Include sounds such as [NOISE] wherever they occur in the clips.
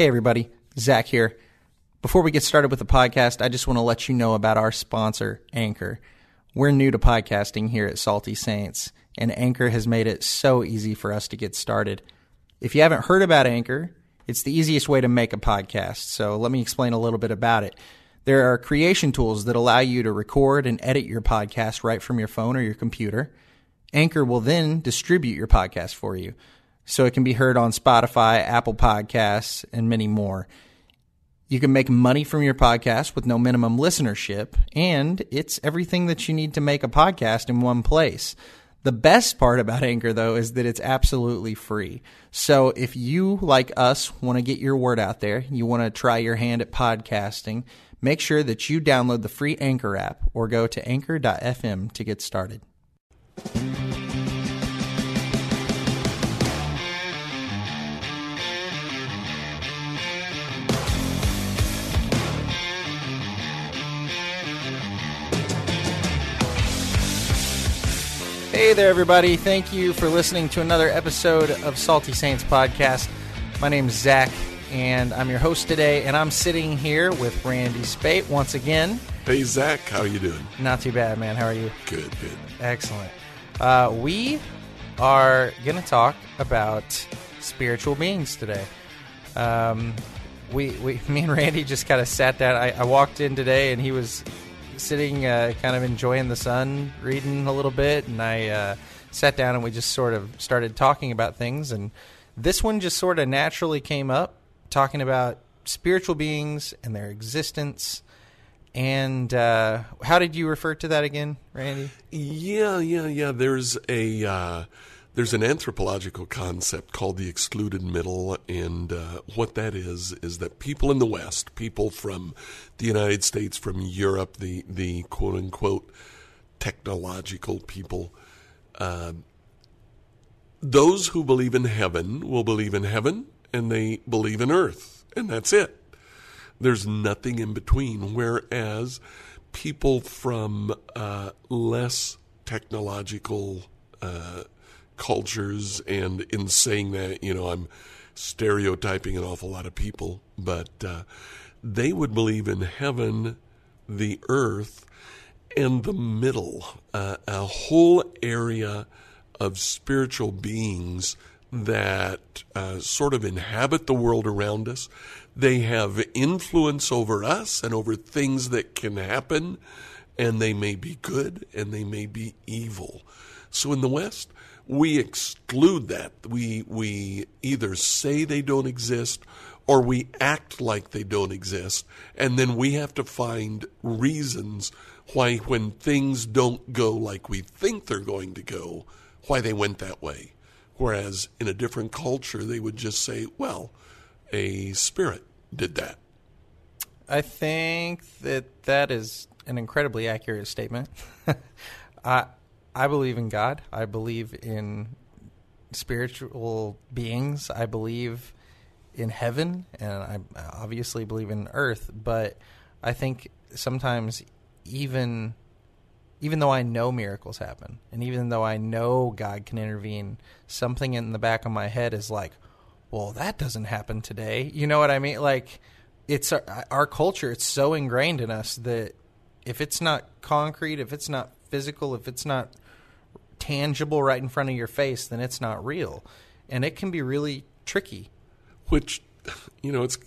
Hey, everybody. Zack here. Before we get started with the podcast, I just want to let you know about our sponsor, Anchor. We're new to podcasting here at Salty Saints, and Anchor has made it so easy for us to get started. If you haven't heard about Anchor, it's the easiest way to make a podcast. So let me explain a little bit about it. There are creation tools that allow you to record and edit your podcast right from your phone or your computer. Anchor will then distribute your podcast for you so it can be heard on Spotify, Apple Podcasts, and many more. You can make money from your podcast with no minimum listenership, and it's everything that you need to make a podcast in one place. The best part about Anchor, though, is that it's absolutely free. So if you, like us, want to get your word out there, you want to try your hand at podcasting, make sure that you download the free Anchor app or go to anchor.fm to get started. Hey there, everybody. Thank you for listening to another episode of Salty Saints Podcast. My name is Zack, and I'm your host today, and I'm sitting here with Randy Spate once again. Hey Zack, how you doing? Not too bad, man. How are you? Good, good. Excellent. Uh, we are going to talk about spiritual beings today. Um, we, we, [LAUGHS] me and Randy just kind of sat down. I, I walked in today, and he was sitting, uh, kind of enjoying the sun, reading a little bit, and I uh, sat down and we just sort of started talking about things. And this one just sort of naturally came up, talking about spiritual beings and their existence. And uh, how did you refer to that again, Randy? Yeah, yeah, yeah. There's a uh, there's an anthropological concept called the excluded middle, and uh, what that is is that people in the West, people from the United States, from Europe, the the quote unquote technological people, uh, those who believe in heaven will believe in heaven, and they believe in earth, and that's it. There's nothing in between. Whereas people from uh, less technological uh, cultures, and in saying that, you know, I'm stereotyping an awful lot of people, but uh, they would believe in heaven, the earth, and the middle, uh, a whole area of spiritual beings that uh, sort of inhabit the world around us. They have influence over us and over things that can happen, and they may be good and they may be evil. So in the West, we exclude that. We we either say they don't exist or we act like they don't exist, and then we have to find reasons why when things don't go like we think they're going to go, why they went that way. Whereas in a different culture, they would just say, well, a spirit did that. I think that that is an incredibly accurate statement. [LAUGHS] I I believe in God. I believe in spiritual beings. I believe in heaven, and I obviously believe in earth. But I think sometimes even even though I know miracles happen, and even though I know God can intervene, something in the back of my head is like, well, that doesn't happen today. You know what I mean? Like, it's our, our culture, it's so ingrained in us that if it's not concrete, if it's not physical, if it's not tangible right in front of your face, then it's not real. And it can be really tricky. Which, you know, it's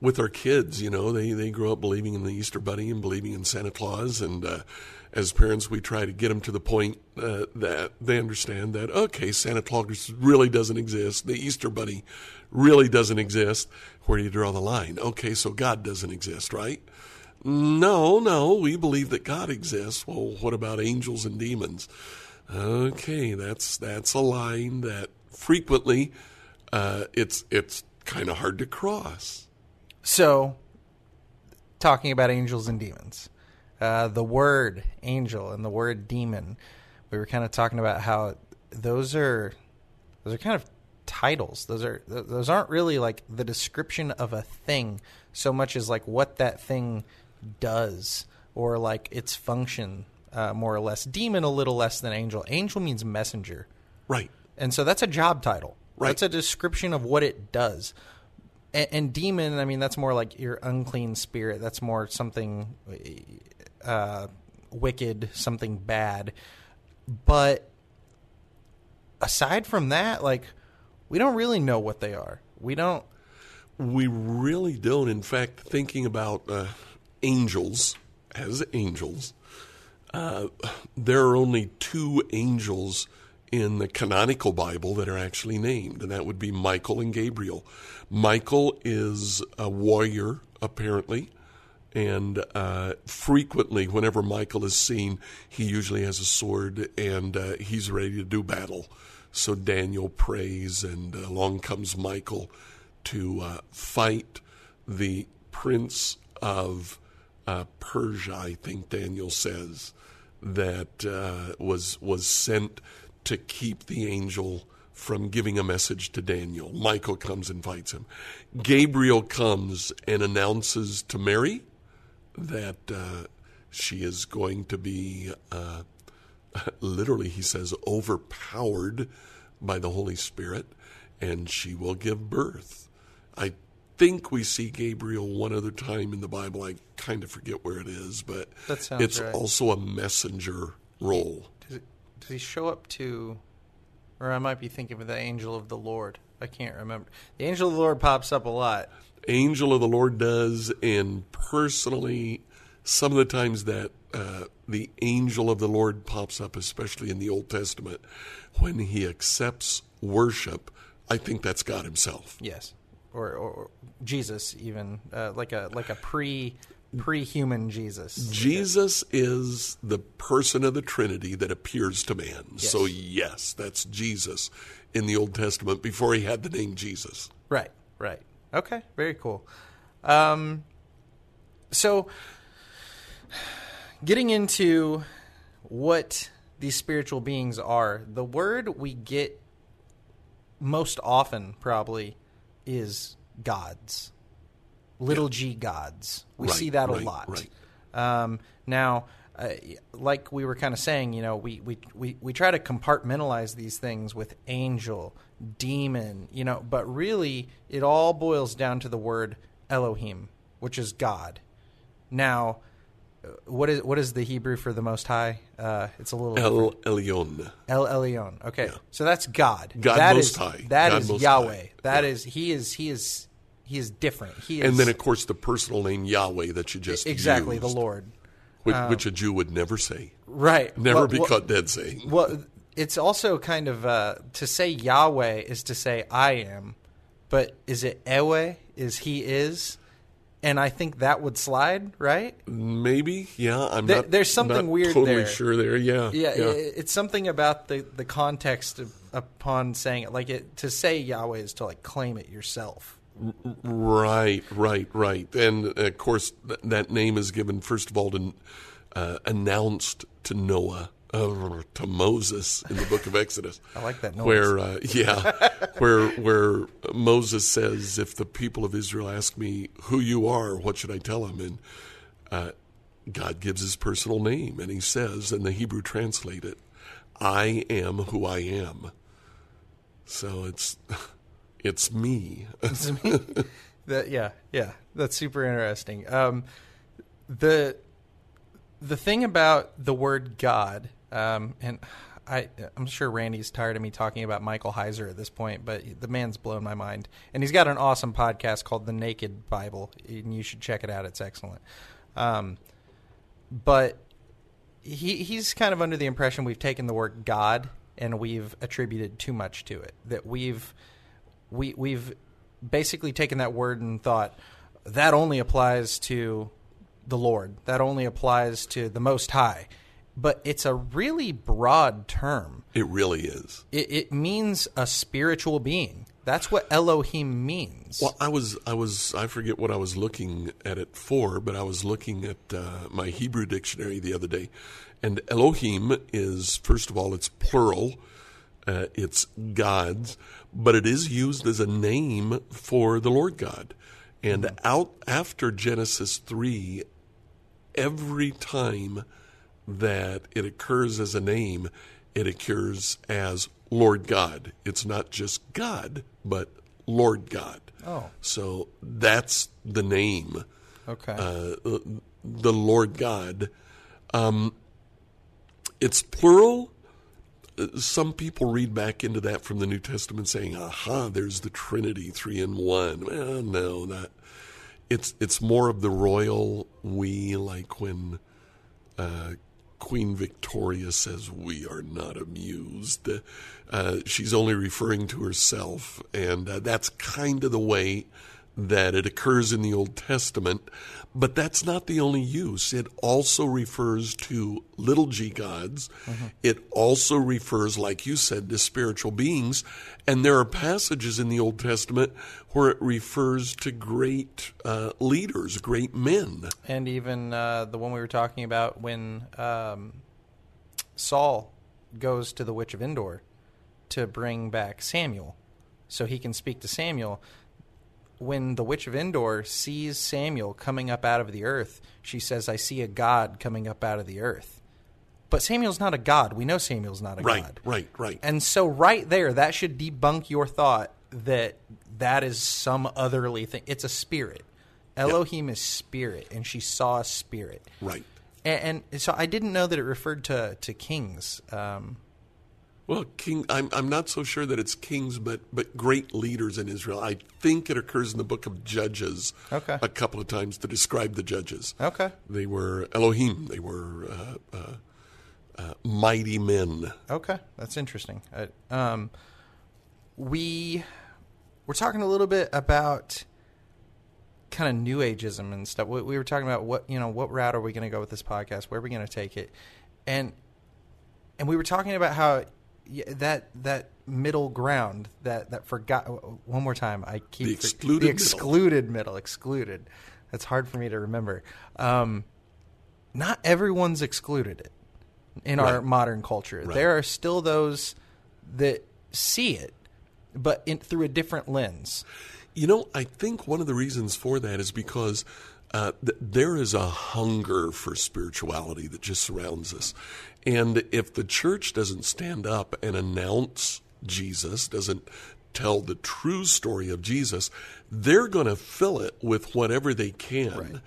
with our kids, you know, they, they grow up believing in the Easter Bunny and believing in Santa Claus. And uh, as parents, we try to get them to the point uh, that they understand that, okay, Santa Claus really doesn't exist. The Easter Bunny really doesn't exist. Where do you draw the line? Okay, so God doesn't exist, right? No, no, we believe that God exists. Well, what about angels and demons? Okay, that's that's a line that frequently uh, it's it's kind of hard to cross. So, talking about angels and demons, uh, the word angel and the word demon, we were kind of talking about how those are those are kind of titles. Those are those aren't really like the description of a thing so much as like what that thing does or like its function uh, more or less. Demon a little less than angel. Angel means messenger, Right. and so that's a job title. Right. That's a description of what it does. and, and demon. I mean, that's more like your unclean spirit. That's more something uh, wicked, something bad. But aside from that, like we don't really know what they are. We don't. We really don't. In fact, thinking about uh, angels as angels, uh, there are only two angels in the canonical Bible that are actually named, and that would be Michael and Gabriel. Michael is a warrior, apparently, and uh, frequently, whenever Michael is seen, he usually has a sword and uh, he's ready to do battle. So Daniel prays, and uh, along comes Michael to uh, fight the prince of uh, Persia. I think Daniel says that uh, was was sent to keep the angel from giving a message to Daniel. Michael comes and fights him. Gabriel comes and announces to Mary that uh, she is going to be, uh, [LAUGHS] literally, he says, overpowered by the Holy Spirit, and she will give birth. I think we see Gabriel one other time in the Bible. I kind of forget where it is, but it's right. also a messenger role. Does, it, does he show up to, or I might be thinking of the angel of the Lord. I can't remember. The angel of the Lord pops up a lot. Angel of the Lord does, and personally, some of the times that uh, the angel of the Lord pops up, especially in the Old Testament, when he accepts worship, I think that's God Himself. Yes, or, or, Jesus, even uh, like a like a pre pre human Jesus. Jesus is the person of the Trinity that appears to man. Yes. So yes, that's Jesus in the Old Testament before he had the name Jesus. Right, right. Okay, very cool. Um, so, getting into what these spiritual beings are, the word we get most often probably is gods, little g gods. We Right, see that a lot. right. Um, now, uh, like we were kind of saying, you know, we, we, we, we try to compartmentalize these things with angel, demon, you know, but really it all boils down to the word Elohim, which is God. Now, what is what is the Hebrew for the Most High? Uh, it's a little El Elyon. El Elyon. Okay, so that's God. God That Most is- High. That God is Most Yahweh. High. That Yeah. is he is he is he is different. He is And then, of course, the personal name Yahweh that you just exactly used, the Lord. which, which a Jew would never say, Right. never Well- be well- caught dead saying. Well, it's also kind of uh, to say Yahweh is to say I am, but is it Ewe? Is he is? And I think that would slide, right? Maybe, yeah. I'm There- not. there's something not weird Totally there. sure there. Yeah, Yeah, i it's something about the the context of, upon saying it. Like it to say Yahweh is to like claim it yourself. Right, right, right. And of course, th- that name is given first of all to uh, announced to Noah, uh, [LAUGHS] to Moses in the Book of Exodus. [LAUGHS] I like that noise. Where, uh, yeah, where where Moses says, "If the people of Israel ask me who you are, what should I tell them?" And uh, God gives His personal name, and He says, in the Hebrew translate it, "I am who I am." So it's [LAUGHS] it's me. That yeah, yeah, that's super interesting. Um, the the thing about the word God, um, and I I'm sure Randy's tired of me talking about Michael Heiser at this point, but the man's blown my mind, and he's got an awesome podcast called The Naked Bible, and you should check it out. It's excellent. Um, but he he's kind of under the impression we've taken the word God and we've attributed too much to it. That we've we we've basically taken that word and thought that only applies to the Lord. That only applies to the Most High. But it's a really broad term. it really is. It, it means a spiritual being. That's what Elohim means. Well, I was, I was, I forget what I was looking at it for, but I was looking at uh, my Hebrew dictionary the other day, and Elohim is first of all it's plural, uh, it's gods, but it is used as a name for the Lord God, and out after Genesis three, every time that it occurs as a name, it occurs as Lord God. It's not just God, but Lord God. Oh. So that's the name, Okay. uh, the Lord God. Um, it's plural. Some people read back into that from the New Testament saying, aha, there's the Trinity, three in one. Well, no, not. It's, it's more of the royal we, like when uh, Queen Victoria says, We are not amused. Uh, she's only referring to herself. And uh, that's kind of the way that it occurs in the Old Testament. But that's not the only use. It also refers to little g gods. It also refers, like you said, to spiritual beings. And there are passages in the Old Testament where it refers to great uh, leaders, great men. and even uh, the one we were talking about when um, Saul goes to the Witch of Endor to bring back Samuel so he can speak to Samuel. When the Witch of Endor sees Samuel coming up out of the earth, she says, I see a God coming up out of the earth. But Samuel's not a God. We know Samuel's not a Right, God. right, right. right. And so, right there, that should debunk your thought that that is some otherly thing. It's a spirit. Elohim is spirit, and she saw a spirit. right. And, and so, I didn't know that it referred to to kings. Um, Well, king. I'm I'm not so sure that it's kings, but but great leaders in Israel. I think it occurs in the book of Judges. Okay. A couple of times to describe the judges. okay, They were Elohim. They were uh, uh, uh, mighty men. okay, that's interesting. I, um, we we're talking a little bit about kind of new ageism and stuff. We, we were talking about what you know, what route are we going to go with this podcast? Where are we going to take it? And and we were talking about how that that middle ground that that forgot one more time. I keep The excluded the middle. excluded middle excluded. That's hard for me to remember. Um, not everyone's excluded it in our modern culture. Right. There are still those that see it, but in, through a different lens. You know, I think one of the reasons for that is because uh, th- there is a hunger for spirituality that just surrounds us. And if the church doesn't stand up and announce Jesus, doesn't tell the true story of Jesus, they're going to fill it with whatever they can.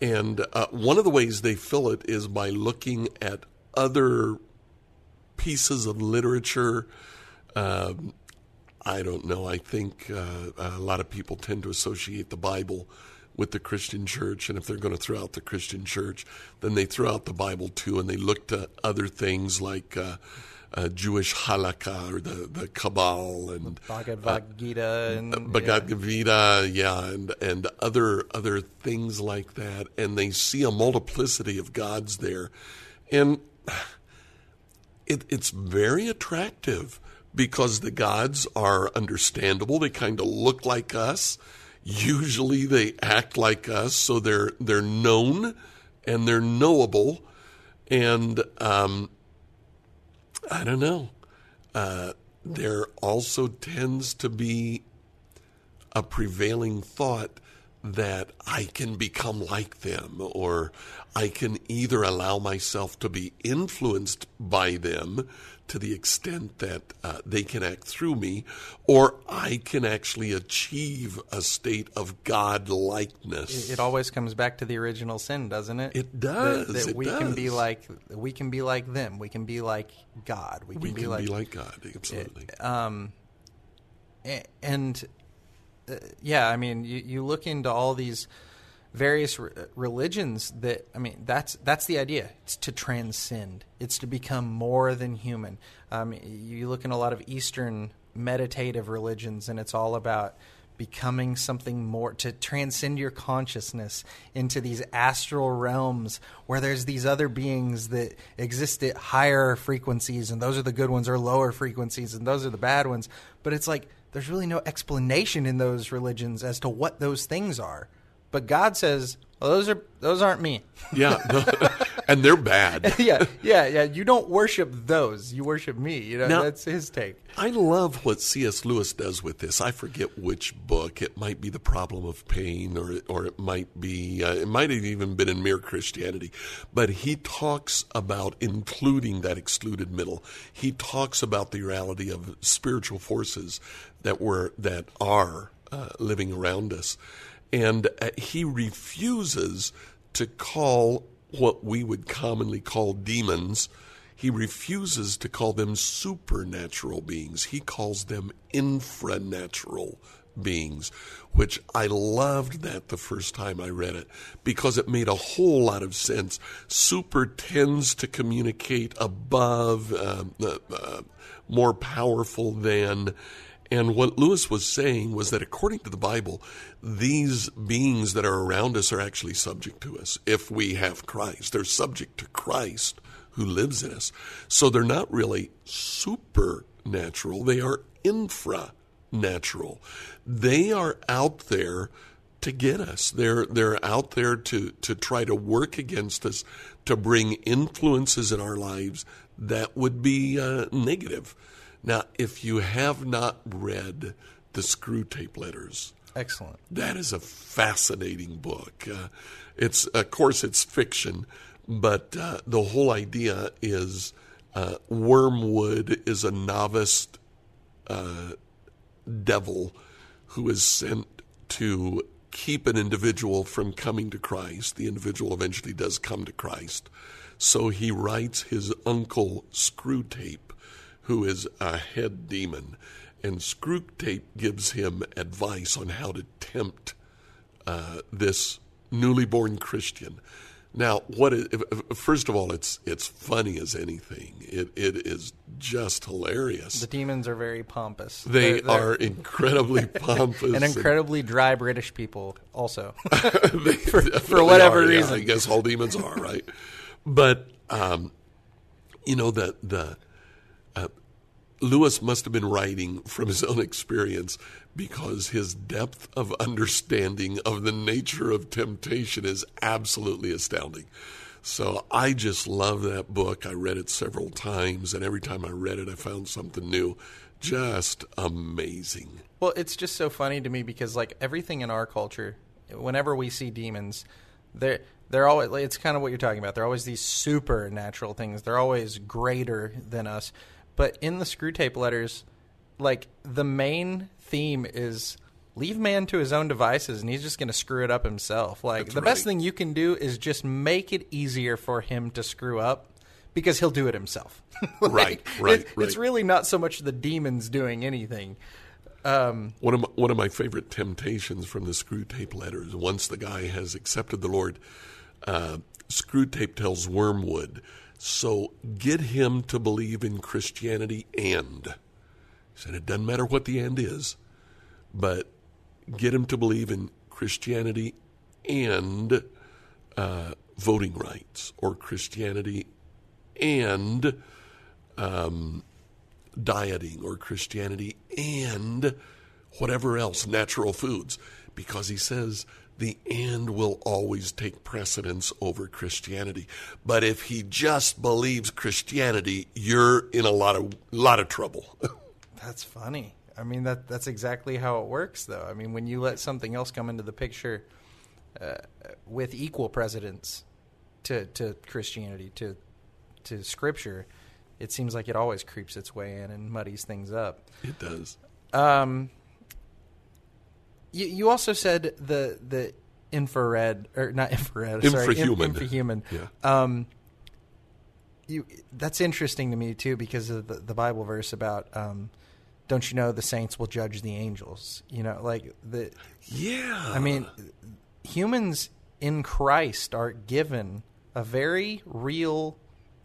And uh, one of the ways they fill it is by looking at other pieces of literature. Um, I don't know. I think uh, a lot of people tend to associate the Bible with the Christian church, and if they're going to throw out the Christian church, then they throw out the Bible too, and they look to other things like uh, uh, Jewish halakha or the the Kabbalah and Bhagavad Gita and Uh, Bhagavad Gita, yeah, and and other other things like that, and they see a multiplicity of gods there, and it, it's very attractive because the gods are understandable. They kind of look like us. Usually, they act like us, so they're they're known and they're knowable, and um, I don't know. Uh, there also tends to be a prevailing thought that I can become like them, or I can either allow myself to be influenced by them to the extent that uh, they can act through me, or I can actually achieve a state of God likeness. it always comes back to the original sin, doesn't it? It does, That, that it we can be like we can be like them. We can be like God. We can, we be, can like, be like God, absolutely. um, and uh, yeah, I mean, you, you look into all these various re- religions that I mean, that's that's the idea. It's to transcend. It's to become more than human. Um, you look in a lot of Eastern meditative religions, and it's all about becoming something more to transcend your consciousness into these astral realms where there's these other beings that exist at higher frequencies and those are the good ones or lower frequencies and those are the bad ones but it's like there's really no explanation in those religions as to what those things are but god says well, those are those aren't me Yeah, no, [LAUGHS] and they're bad. [LAUGHS] yeah, yeah, yeah. You don't worship those. You worship me. You know, Now- that's his take. I love what C.S. Lewis does with this. I forget which book. It might be The Problem of Pain, or or it might be uh, it might have even been in Mere Christianity. But he talks about including that excluded middle. He talks about the reality of spiritual forces that were that are uh, living around us, and uh, he refuses to call what we would commonly call demons. He refuses to call them supernatural beings. He calls them infranatural beings, which I loved that the first time I read it because it made a whole lot of sense. Super tends to communicate above, um, uh, uh, more powerful than. And what Lewis was saying was that according to the Bible, these beings that are around us are actually subject to us. If we have Christ, they're subject to Christ who lives in us. So they're not really supernatural, they are infranatural. They are out there to get us. They're they're out there to to try to work against us, to bring influences in our lives that would be uh, negative. Now, if you have not read the Screwtape Letters, Excellent. that is a fascinating book. Uh, it's of course it's fiction, but uh, the whole idea is uh, Wormwood is a novice uh, devil who is sent to keep an individual from coming to Christ. The individual eventually does come to Christ, so he writes his uncle Screwtape, who is a head demon, and Screwtape gives him advice on how to tempt uh, this newly born Christian. Now, what is, first of all, it's it's funny as anything. It it is just hilarious. The demons are very pompous. they They're- they're- are incredibly [LAUGHS] pompous and incredibly dry British people also. [LAUGHS] They [LAUGHS] for definitely whatever are, yeah. reason. I guess all demons are right, but um, you know that the uh, Lewis must have been writing from his own experience because his depth of understanding of the nature of temptation is absolutely astounding. So I just love that book. I read it several times, and every time I read it, I found something new. Just amazing. Well, it's just so funny to me because like everything in our culture, whenever we see demons, they're they're always it's kind of what you're talking about. They're always these supernatural things. They're always greater than us. But in the Screwtape letters, like the main theme is leave man to his own devices and he's just going to screw it up himself. Like That's the best thing you can do is just make it easier for him to screw up because he'll do it himself. [LAUGHS] Like, Right, right, it- right. It's really not so much the demons doing anything. Um, One of my, one of my favorite temptations from the Screwtape letters. Once the guy has accepted the Lord, uh, Screwtape tells Wormwood, "So get him to believe in Christianity and." He said, "It doesn't matter what the end is, but get him to believe in Christianity and uh, voting rights, or Christianity and." Um, dieting or Christianity and whatever else, natural foods, because he says the and will always take precedence over Christianity. But if he just believes Christianity, you're in a lot of lot of trouble. [LAUGHS] That's funny. I mean that that's exactly how it works, though. I mean, when you let something else come into the picture uh, with equal precedence to to Christianity, to to Scripture, it seems like it always creeps its way in and muddies things up. it does. Um, you, you also said the the infrared or not infrared, sorry, Infrahuman. in- infrahuman. Yeah. Um, you that's interesting to me too because of the, the Bible verse about um, don't you know the saints will judge the angels? You know, like the Yeah. I mean, humans in Christ are given a very real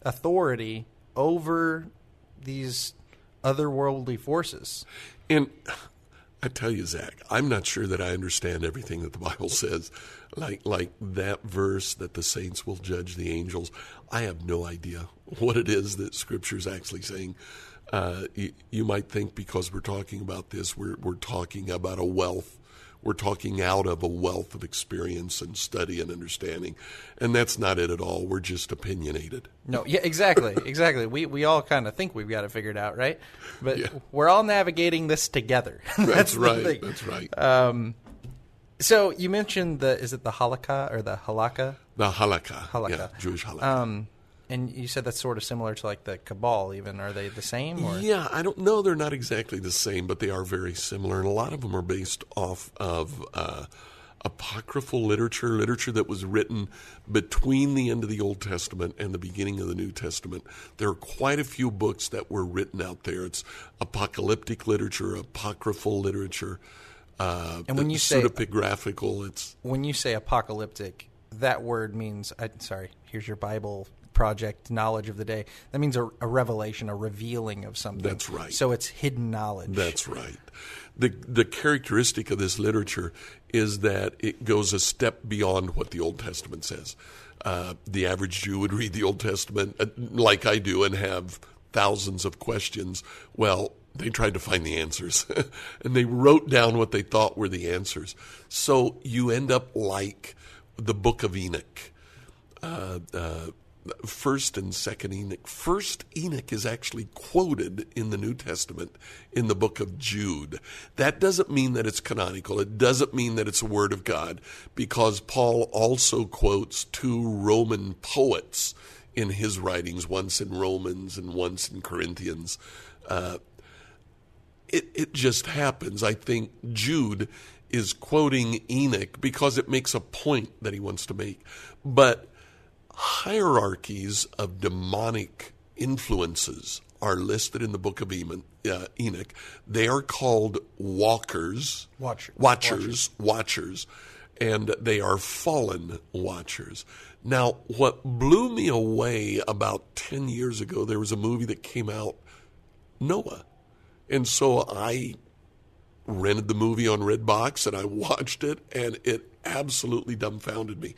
authority over these otherworldly forces. And I tell you, Zack, I'm not sure that I understand everything that the Bible [LAUGHS] says. Like like that verse that the saints will judge the angels. I have no idea what it is that Scripture is actually saying. Uh, you, you might think because we're talking about this, we're we're talking about a wealth we're talking out of a wealth of experience and study and understanding. And that's not it at all. We're just opinionated. No, yeah, exactly, [LAUGHS] exactly. We we all kind of think we've got it figured out, right? But Yeah. we're all navigating this together. [LAUGHS] That's, the right. That's right. Um, so you mentioned the is it the halakha or the halakha? the halakha. Halakha. Yeah, Jewish halakha. Um, and you said that's sort of similar to like the cabal. Even are they the same? Or? Yeah, I don't know. They're not exactly the same, but they are very similar, and a lot of them are based off of uh, apocryphal literature, literature that was written between the end of the Old Testament and the beginning of the New Testament. There are quite a few books that were written out there. It's apocalyptic literature, apocryphal literature. Uh, And when you say- pseudepigraphical, it's When you say apocalyptic, that word means. I, sorry, here's your Bible project knowledge of the day. That means a, a revelation, a revealing of something. That's right. So it's hidden knowledge. That's right. The the characteristic of this literature is that it goes a step beyond what the Old Testament says. Uh, the average Jew would read the Old Testament uh, like I do and have thousands of questions. Well, they tried to find the answers [LAUGHS] and they wrote down what they thought were the answers. So you end up like the book of Enoch uh, uh, First and Second Enoch. First Enoch is actually quoted in the New Testament in the book of Jude. That doesn't mean that it's canonical. It doesn't mean that it's a word of God, because Paul also quotes two Roman poets in his writings, once in Romans and once in Corinthians. Uh, it, it just happens. I think Jude is quoting Enoch because it makes a point that he wants to make. But hierarchies of demonic influences are listed in the book of uh, Enoch. They are called walkers, Watch- watchers, watchers, and they are fallen watchers. Now, what blew me away about 10 years ago, there was a movie that came out, Noah. And so I rented the movie on Redbox and I [LAUGHS] watched it, and it absolutely dumbfounded me.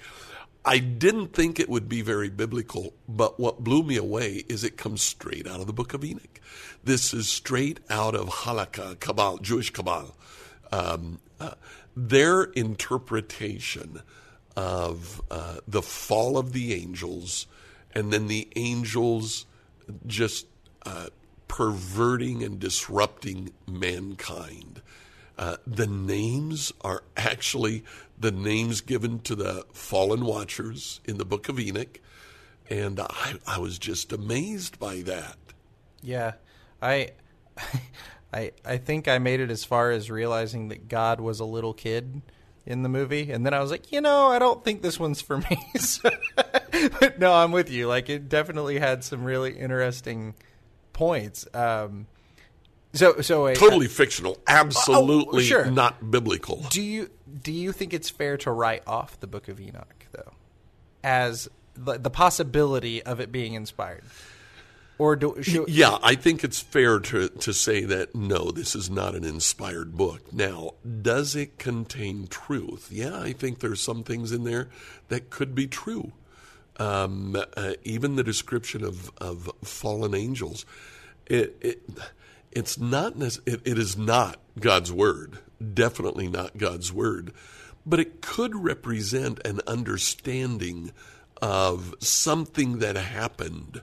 I didn't think it would be very biblical, but what blew me away is it comes straight out of the book of Enoch. This is straight out of Halakha, Kabbalah, Jewish Kabbalah. Um, uh, their interpretation of uh, the fall of the angels and then the angels just uh, perverting and disrupting mankind. Uh, the names are actually the names given to the fallen watchers in the book of Enoch. And I, I was just amazed by that. Yeah, I, [LAUGHS] I, I think I made it as far as realizing that God was a little kid in the movie, and then I was like, you know, I don't think this one's for me. [LAUGHS] So- [LAUGHS] but no, I'm with you. Like, it definitely had some really interesting points. Um, so, so a, Totally fictional, absolutely sure. not biblical. do you do you think it's fair to write off the Book of Enoch though, as the, the possibility of it being inspired, or do should, Yeah, I think it's fair to, to say that no, this is not an inspired book. Now, does it contain truth? Yeah, I think there's some things in there that could be true. Um, uh, even the description of, of fallen angels, it, it it's not it, it is not God's word. Definitely not God's word, but it could represent an understanding of something that happened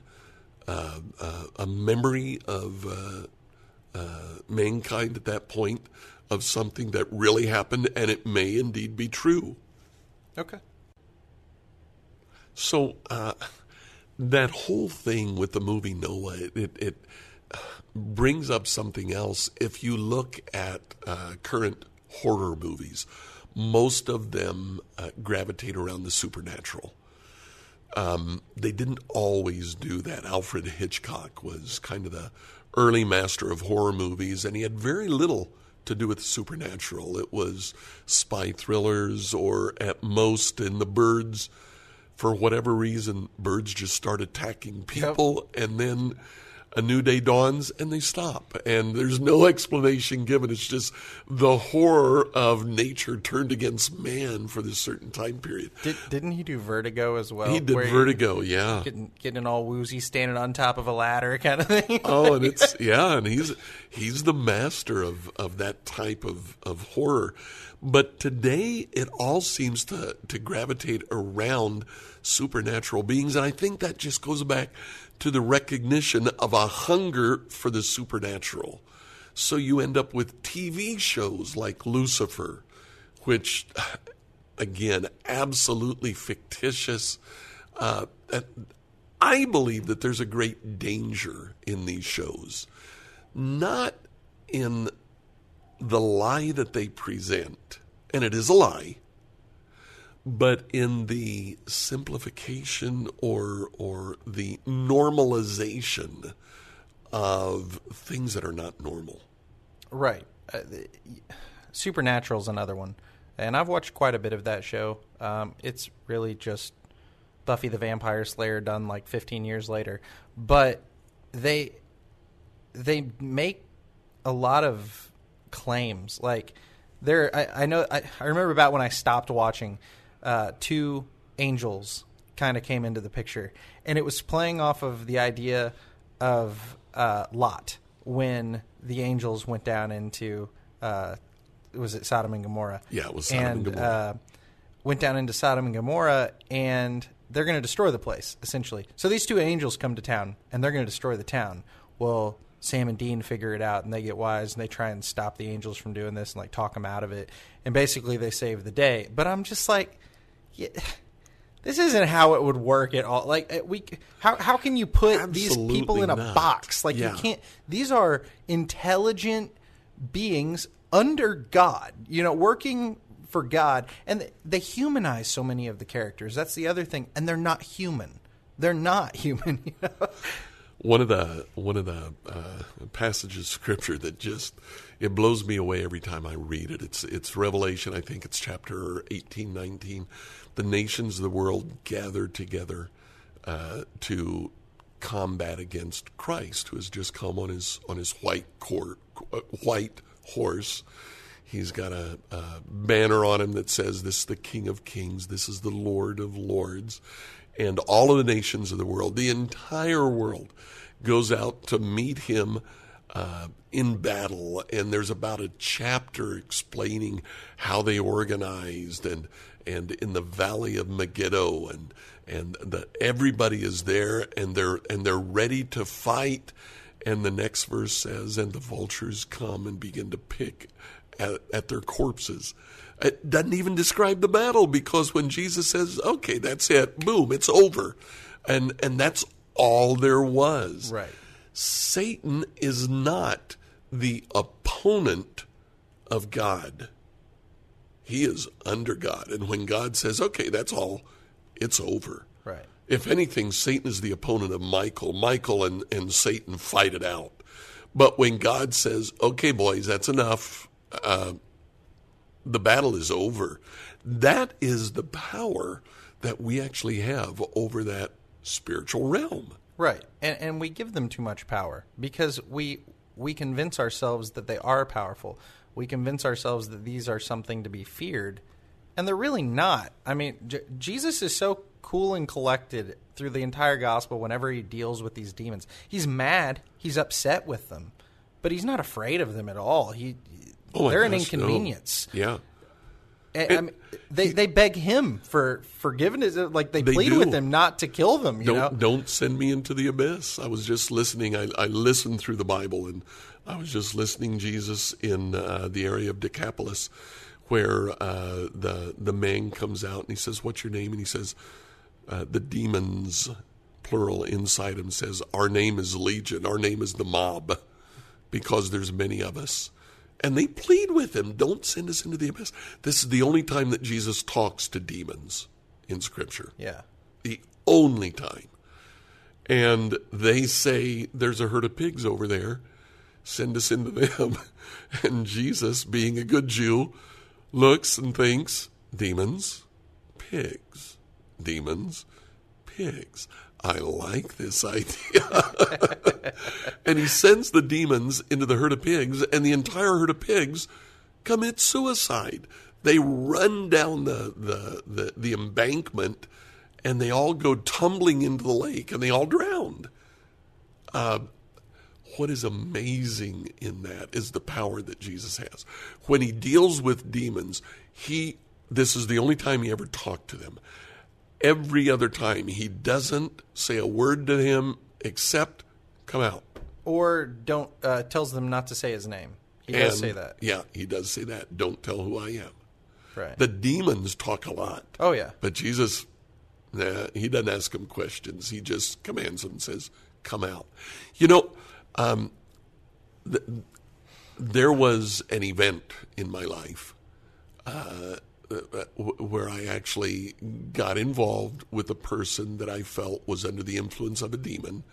uh, uh, a memory of uh, uh, mankind at that point of something that really happened, and it may indeed be true. okay. So uh, that whole thing with the movie Noah, it, it, it brings up something else. If you look at uh, current horror movies, most of them uh, gravitate around the supernatural. Um, they didn't always do that. Alfred Hitchcock was kind of the early master of horror movies, and he had very little to do with the supernatural. It was spy thrillers, or at most, in the birds, for whatever reason, birds just start attacking people, and then a new day dawns and they stop. And there's no [LAUGHS] explanation given. It's just the horror of nature turned against man for this certain time period. Did, didn't he do Vertigo as well? He did Vertigo, yeah. Getting, getting all woozy, standing on top of a ladder, [LAUGHS] kind of thing. Oh, and it's yeah, and he's he's the master of, of that type of, of horror. But today, it all seems to, to gravitate around supernatural beings. And I think that just goes back to the recognition of a hunger for the supernatural. So you end up with TV shows like Lucifer, which, again, absolutely fictitious. Uh, I believe that there's a great danger in these shows, not in the lie that they present, and it is a lie, but in the simplification or or the normalization of things that are not normal. Right. Uh, Supernatural is another one, and I've watched quite a bit of that show. Um, it's really just Buffy the Vampire Slayer done like 15 years later, but they they make a lot of claims. Like there, I, I know I, I, remember about when I stopped watching, uh, two angels kind of came into the picture, and it was playing off of the idea of uh, Lot when the angels went down into uh, was it Sodom and Gomorrah? Yeah, it was Sodom and, and Gomorrah. Uh, went down into Sodom and Gomorrah, and they're going to destroy the place essentially. So these two angels come to town, and they're going to destroy the town. Well, Sam and Dean figure it out, and they get wise, and they try and stop the angels from doing this, and like talk them out of it, and basically they save the day. But I'm just like, yeah, this isn't how it would work at all. Like we, how how can you put Absolutely these people in a not. box? Like Yeah. you can't. These are intelligent beings under God. You know, working for God, and they humanize so many of the characters. That's the other thing, and they're not human. They're not [LAUGHS] human. You know? One of the one of the uh, passages of scripture that just it blows me away every time I read it. It's it's Revelation. I think it's chapter 18, 19. The nations of the world gathered together uh, to combat against Christ, who has just come on his on his white court, uh, white horse. He's got a, a banner on him that says, "This is the King of Kings. This is the Lord of Lords." And all of the nations of the world, the entire world, goes out to meet him uh, in battle. And there's about a chapter explaining how they organized and and in the valley of Megiddo and and the, everybody is there and they're and they're ready to fight. And the next verse says, and the vultures come and begin to pick at, at their corpses. It doesn't even describe the battle because when Jesus says, "Okay, that's it. Boom, it's over." And and that's all there was. Right. Satan is not the opponent of God. He is under God. And when God says, "Okay, that's all," it's over. Right. If anything, Satan is the opponent of Michael. Michael and, and Satan fight it out. But when God says, okay, boys, that's enough, uh, the battle is over, that is the power that we actually have over that spiritual realm. Right. And and we give them too much power because we we convince ourselves that they are powerful. We convince ourselves that these are something to be feared, and they're really not. I mean, J- Jesus is so cool and collected through the entire gospel whenever he deals with these demons. He's mad, he's upset with them, but he's not afraid of them at all. He Oh they're an no. inconvenience. Yeah. And, I mean, they they beg him for forgiveness, like they, They plead do. with him not to kill them. You don't know, don't send me into the abyss. I was just listening. I, I listened through the Bible, and I was just listening Jesus in uh, the area of Decapolis, where uh, the the man comes out and he says, "What's your name?" And he says, uh, "The demons, plural, inside him says, Our name is Legion. Our name is the mob, because there's many of us." And they plead with him, "Don't send us into the abyss." This is the only time that Jesus talks to demons in Scripture yeah. the only time. And they say, There's a herd of pigs over there. Send us into them. [LAUGHS] And Jesus, being a good Jew, looks and thinks, Demons, pigs, demons, pigs. I like this idea. [LAUGHS] and he sends the demons into the herd of pigs, and the entire herd of pigs commit suicide. They run down the, the, the, the embankment and they all go tumbling into the lake and they all drowned. Uh, what is amazing in that is the power that Jesus has. When he deals with demons, he this is the only time he ever talked to them. Every other time he doesn't say a word to him except come out. Or don't uh, tells them not to say his name. He does say that. Yeah, he does say that. Don't tell who I am. Right. The demons talk a lot. oh yeah. But Jesus, nah, he doesn't ask them questions. He just commands them and says, come out. You know, um, th- there was an event in my life uh, Uh, uh, where I actually got involved with a person that I felt was under the influence of a demon.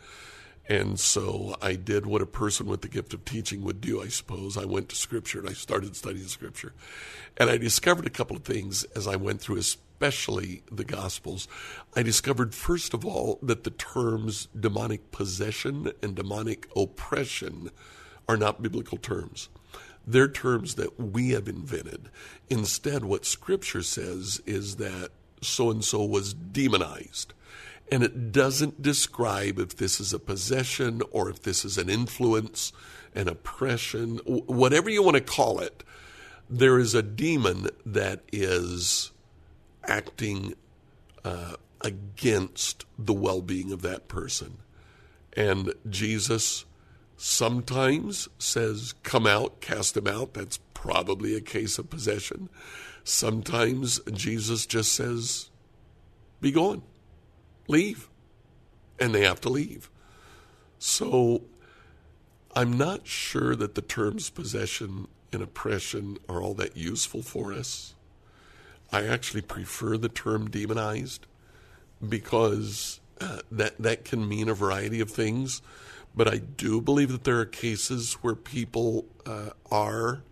And so I did what a person with the gift of teaching would do, I suppose. I went to Scripture and I started studying Scripture. And I discovered a couple of things as I went through, especially the Gospels. I discovered, first of all, that the terms demonic possession and demonic oppression are not biblical terms. They're terms that we have invented. Instead, what Scripture says is that so and so was demonized. And it doesn't describe if this is a possession or if this is an influence, an oppression, whatever you want to call it. There is a demon that is acting uh, against the well being of that person. And Jesus sometimes says, Come out, cast him out. That's probably a case of possession. Sometimes Jesus just says, Be gone, leave. And they have to leave. So I'm not sure that the terms possession and oppression are all that useful for us. I actually prefer the term demonized because uh, that that can mean a variety of things. But I do believe that there are cases where people uh, are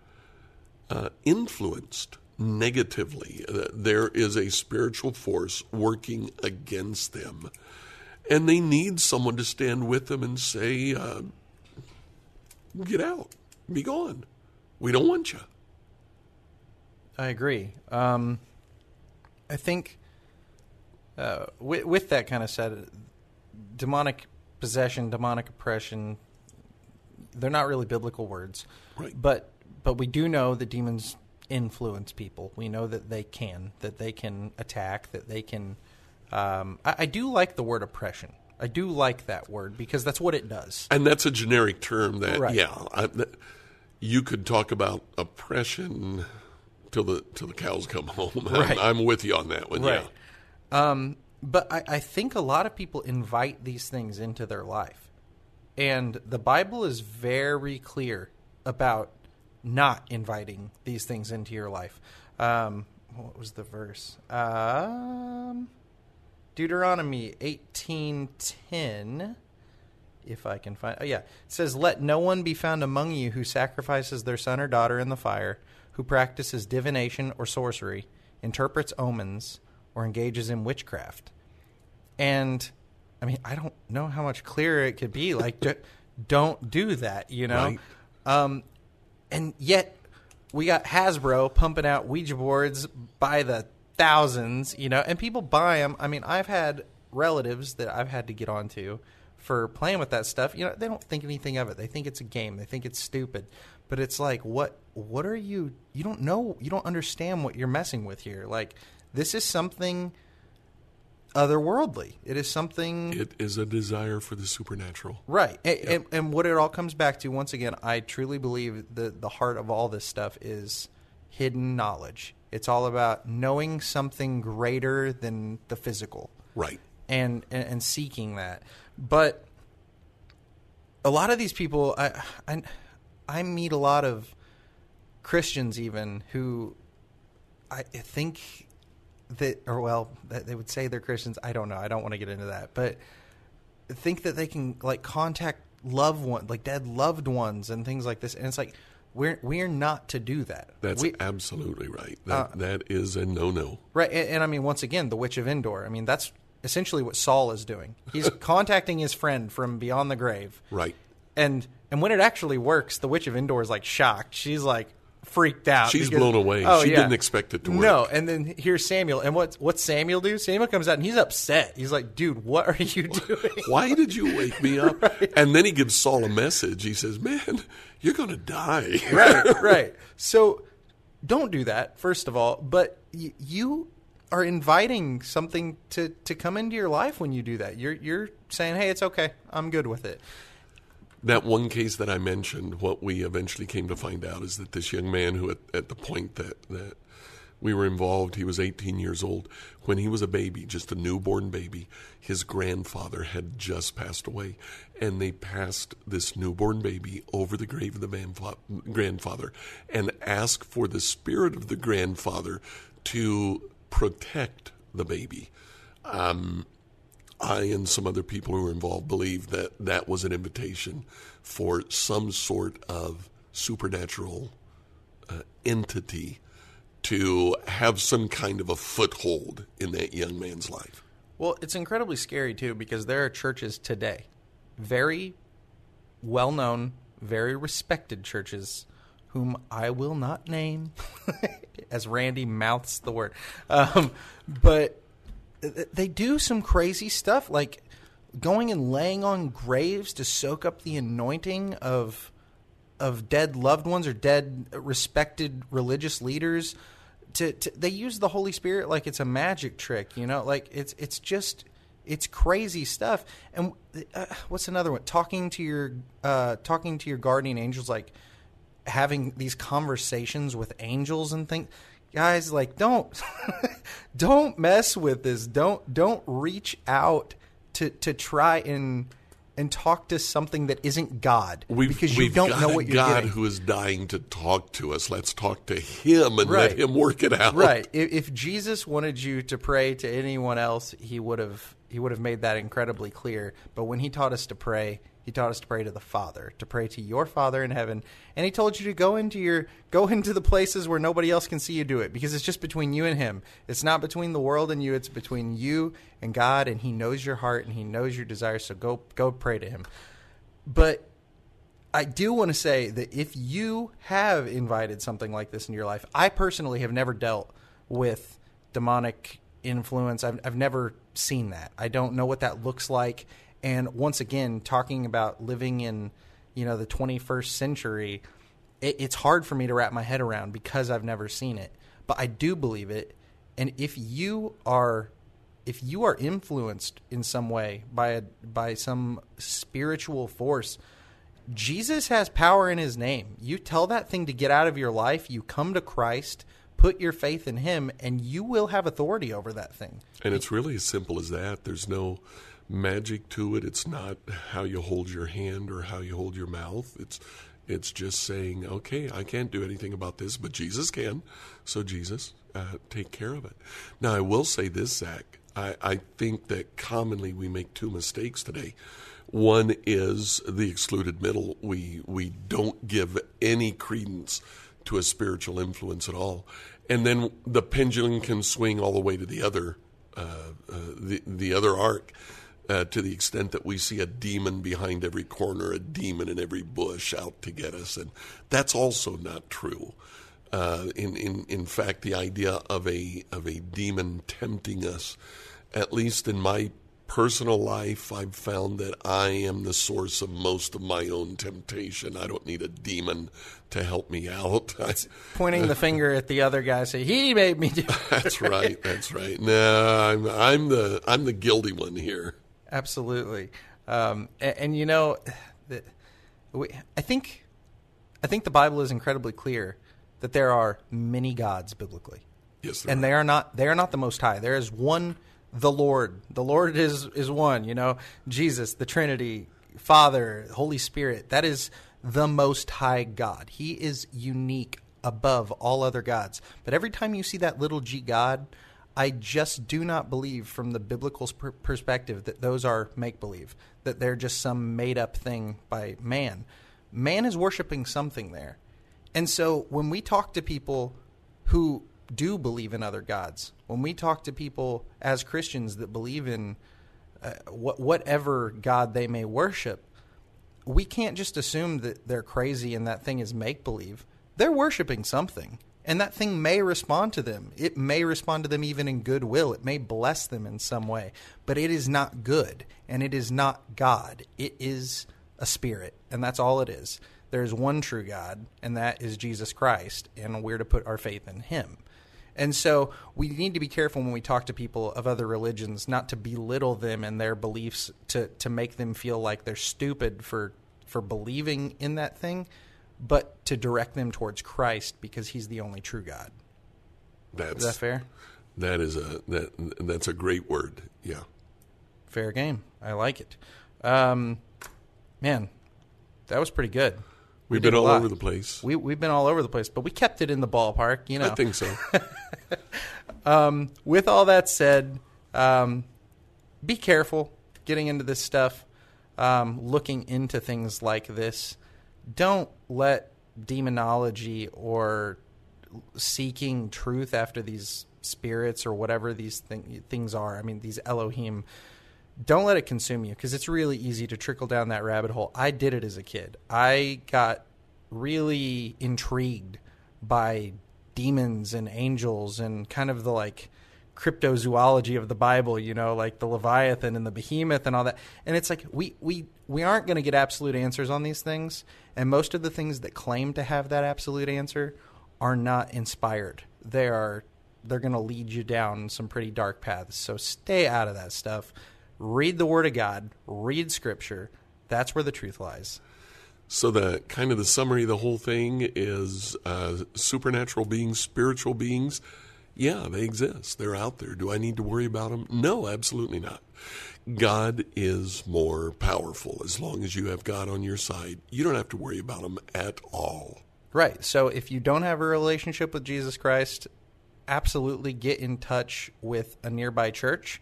uh, influenced negatively. Uh, there is a spiritual force working against them, and they need someone to stand with them and say, uh, "Get out, be gone. We don't want you." I agree. Um, I think uh, with, with that kind of said, demonic possession, demonic oppression, they're not really biblical words. Right. But but we do know that demons influence people. We know that they can, that they can attack, that they can. Um, I, I do like the word oppression. I do like that word because that's what it does. And that's a generic term that, Right. yeah, I, that, you could talk about oppression till the till the cows come [LAUGHS] home. I'm- Right. I'm, with you on that one. Right. Yeah. Um, but I, I think a lot of people invite these things into their life. And the Bible is very clear about not inviting these things into your life. Um, what was the verse? Um, Deuteronomy 18:10 if I can find. Oh yeah, it says, "Let no one be found among you who sacrifices their son or daughter in the fire, who practices divination or sorcery, interprets omens, or engages in witchcraft." And I mean, I don't know how much clearer it could be. Like, d- don't do that. You know. Right. Um, and yet we got Hasbro pumping out Ouija boards by the thousands, you know, and people buy them. I mean, I've had relatives that I've had to get onto for playing with that stuff. You know, they don't think anything of it. They think it's a game. They think it's stupid. But it's like, what? What are you? You don't know. You don't understand what you're messing with here. Like, this is something otherworldly. It is something It is a desire for the supernatural. Right. And, and, and what it all comes back to, once again, I truly believe that the heart of all this stuff is hidden knowledge. It's all about knowing something greater than the physical Right. and, and, and seeking that. But a lot of these people, I, I, I meet a lot of Christians even who I think that, or well, that they would say they're Christians. I don't know. I don't want to get into that, but think that they can like contact loved one, like dead loved ones, and things like this. And it's like we're we're not to do that. That's we, absolutely right. That, uh, that is a no no. Right, and, and I mean, once again, the Witch of Endor. I mean, that's essentially what Saul is doing. He's [LAUGHS] contacting his friend from beyond the grave, Right. and and when it actually works, the Witch of Endor is like shocked. She's like, freaked out. She's because- blown away. Oh, she yeah. didn't expect it to work. No, and then here's Samuel, and what's what's Samuel do? Samuel comes out and he's upset. He's like, "Dude, what are you doing?" Why did you wake me up? [LAUGHS] And then he gives Saul a message. He says, "Man, you're going to die." right, [LAUGHS] right. So don't do that, first of all. But y- you are inviting something to, to come into your life when you do that. You're you're saying, "Hey, it's okay. I'm good with it." That one case that I mentioned, what we eventually came to find out is that this young man, who at, at the point that, that we were involved, he was 18 years old. When he was a baby, just a newborn baby, his grandfather had just passed away. And they passed this newborn baby over the grave of the grandfather and asked for the spirit of the grandfather to protect the baby. Um, I and some other people who were involved believe that that was an invitation for some sort of supernatural uh, entity to have some kind of a foothold in that young man's life. Well, it's incredibly scary too because there are churches today, very well known, very respected churches, whom I will not name, [LAUGHS] as Randy mouths the word. Um, but they do some crazy stuff, like going and laying on graves to soak up the anointing of of dead loved ones or dead respected religious leaders. To, to they use the holy spirit like it's a magic trick you know? Like it's it's just it's crazy stuff. And uh, what's another one? Talking to your uh, talking to your guardian angels like having these conversations with angels and things guys like don't [LAUGHS] don't mess with this don't don't reach out to to try and and talk to something that isn't God We've, because you don't know what you're God getting. who is dying to talk to us. Let's talk to Him and Right. let Him work it out. Right. If, if Jesus wanted you to pray to anyone else, he would have he would have made that incredibly clear. But when he taught us to pray, he taught us to pray to the Father, to pray to your Father in heaven, and he told you to go into your go [LAUGHS] into the places where nobody else can see you do it because it's just between you and him. It's not between the world and you, it's between you and God and he knows your heart and he knows your desires, so go go pray to him. But I do want to say that if you have invited something like this in your life, I personally have never dealt with demonic influence. I've, I've never seen that. I don't know what that looks like. And once again, talking about living in, you know, the 21st century, it, it's hard for me to wrap my head around because I've never seen it. But I do believe it. And if you are if you are influenced in some way by a, by some spiritual force, Jesus has power in his name. You tell that thing to get out of your life, you come to Christ, put your faith in him, and you will have authority over that thing. And it's really as simple as that. There's no magic to it. It's not how you hold your hand or how you hold your mouth. It's it's just saying, okay, I can't do anything about this, but Jesus can. So Jesus, uh, take care of it. Now I will say this, Zack. I, I think that commonly we make two mistakes today. One is the excluded middle. We we don't give any credence to a spiritual influence at all, and then the pendulum can swing all the way to the other uh, uh, the the other arc. Uh, to the extent that we see a demon behind every corner, a demon in every bush out to get us, and that's also not true. Uh, in in in fact, the idea of a of a demon tempting us, at least in my personal life, I've found that I am the source of most of my own temptation. I don't need a demon to help me out. [LAUGHS] Pointing the finger at the other guy, say he made me do. [LAUGHS] it." that's right. That's right. No, I'm I'm the I'm the guilty one here. Absolutely, um, and, and, you know, the, we, I think, I think the Bible is incredibly clear that there are many gods biblically, Yes, there and are. they are not they are not the Most High. There is one, the Lord. The Lord is is one. You know, Jesus, the Trinity, Father, Holy Spirit. That is the Most High God. He is unique above all other gods. But every time you see that little g God. I just do not believe, from the biblical per- perspective, that those are make believe, that they're just some made up thing by man. Man is worshiping something there. And so when we talk to people who do believe in other gods, when we talk to people as Christians that believe in uh, wh- whatever God they may worship, we can't just assume that they're crazy and that thing is make believe they're worshiping something. And that thing may respond to them. It may respond to them even in goodwill. It may bless them in some way. But it is not good. And it is not God. It is a spirit. And that's all it is. There is one true God, and that is Jesus Christ. And we're to put our faith in Him. And so we need to be careful when we talk to people of other religions not to belittle them and their beliefs to, to make them feel like they're stupid for for believing in that thing, but to direct them towards Christ because he's the only true God. That's Is that fair? That is a that that's a great word. Yeah. Fair game. I like it. Um, man, that was pretty good. We've been all over the place. We we've been all over the place, but we kept it in the ballpark, you know. I think so. [LAUGHS] with all that said, um, be careful getting into this stuff, um, looking into things like this. Don't let demonology or seeking truth after these spirits or whatever these thing, things are. I mean, these Elohim. Don't let it consume you because it's really easy to trickle down that rabbit hole. I did it as a kid. I got really intrigued by demons and angels and kind of the like cryptozoology of the Bible, you know, like the Leviathan and the Behemoth and all that. And it's like we we we aren't going to get absolute answers on these things, and most of the things that claim to have that absolute answer are not inspired. They are they're going to lead you down some pretty dark paths. So stay out of that stuff. Read the word of God, read scripture. That's where the truth lies. So the kind of the summary of the whole thing is uh, supernatural beings, spiritual beings. Yeah, they exist. They're out there. Do I need to worry about them? No, absolutely not. God is more powerful. As long as you have God on your side, you don't have to worry about them at all. Right. So if you don't have a relationship with Jesus Christ, absolutely get in touch with a nearby church.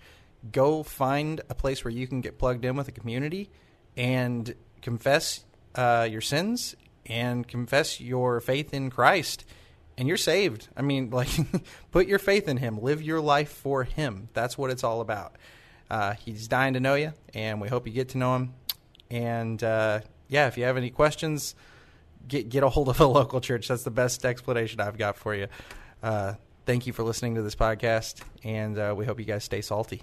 Go find a place where you can get plugged in with a community and confess uh, your sins and confess your faith in Christ. And you're saved. I mean, [LAUGHS] like, put your faith in Him. Live your life for Him. That's what it's all about. Uh, he's dying to know you, and we hope you get to know Him. And uh, yeah, if you have any questions, get get a hold of a [LAUGHS] local church. That's the best explanation I've got for you. Uh, thank you for listening to this podcast, and uh, we hope you guys stay salty.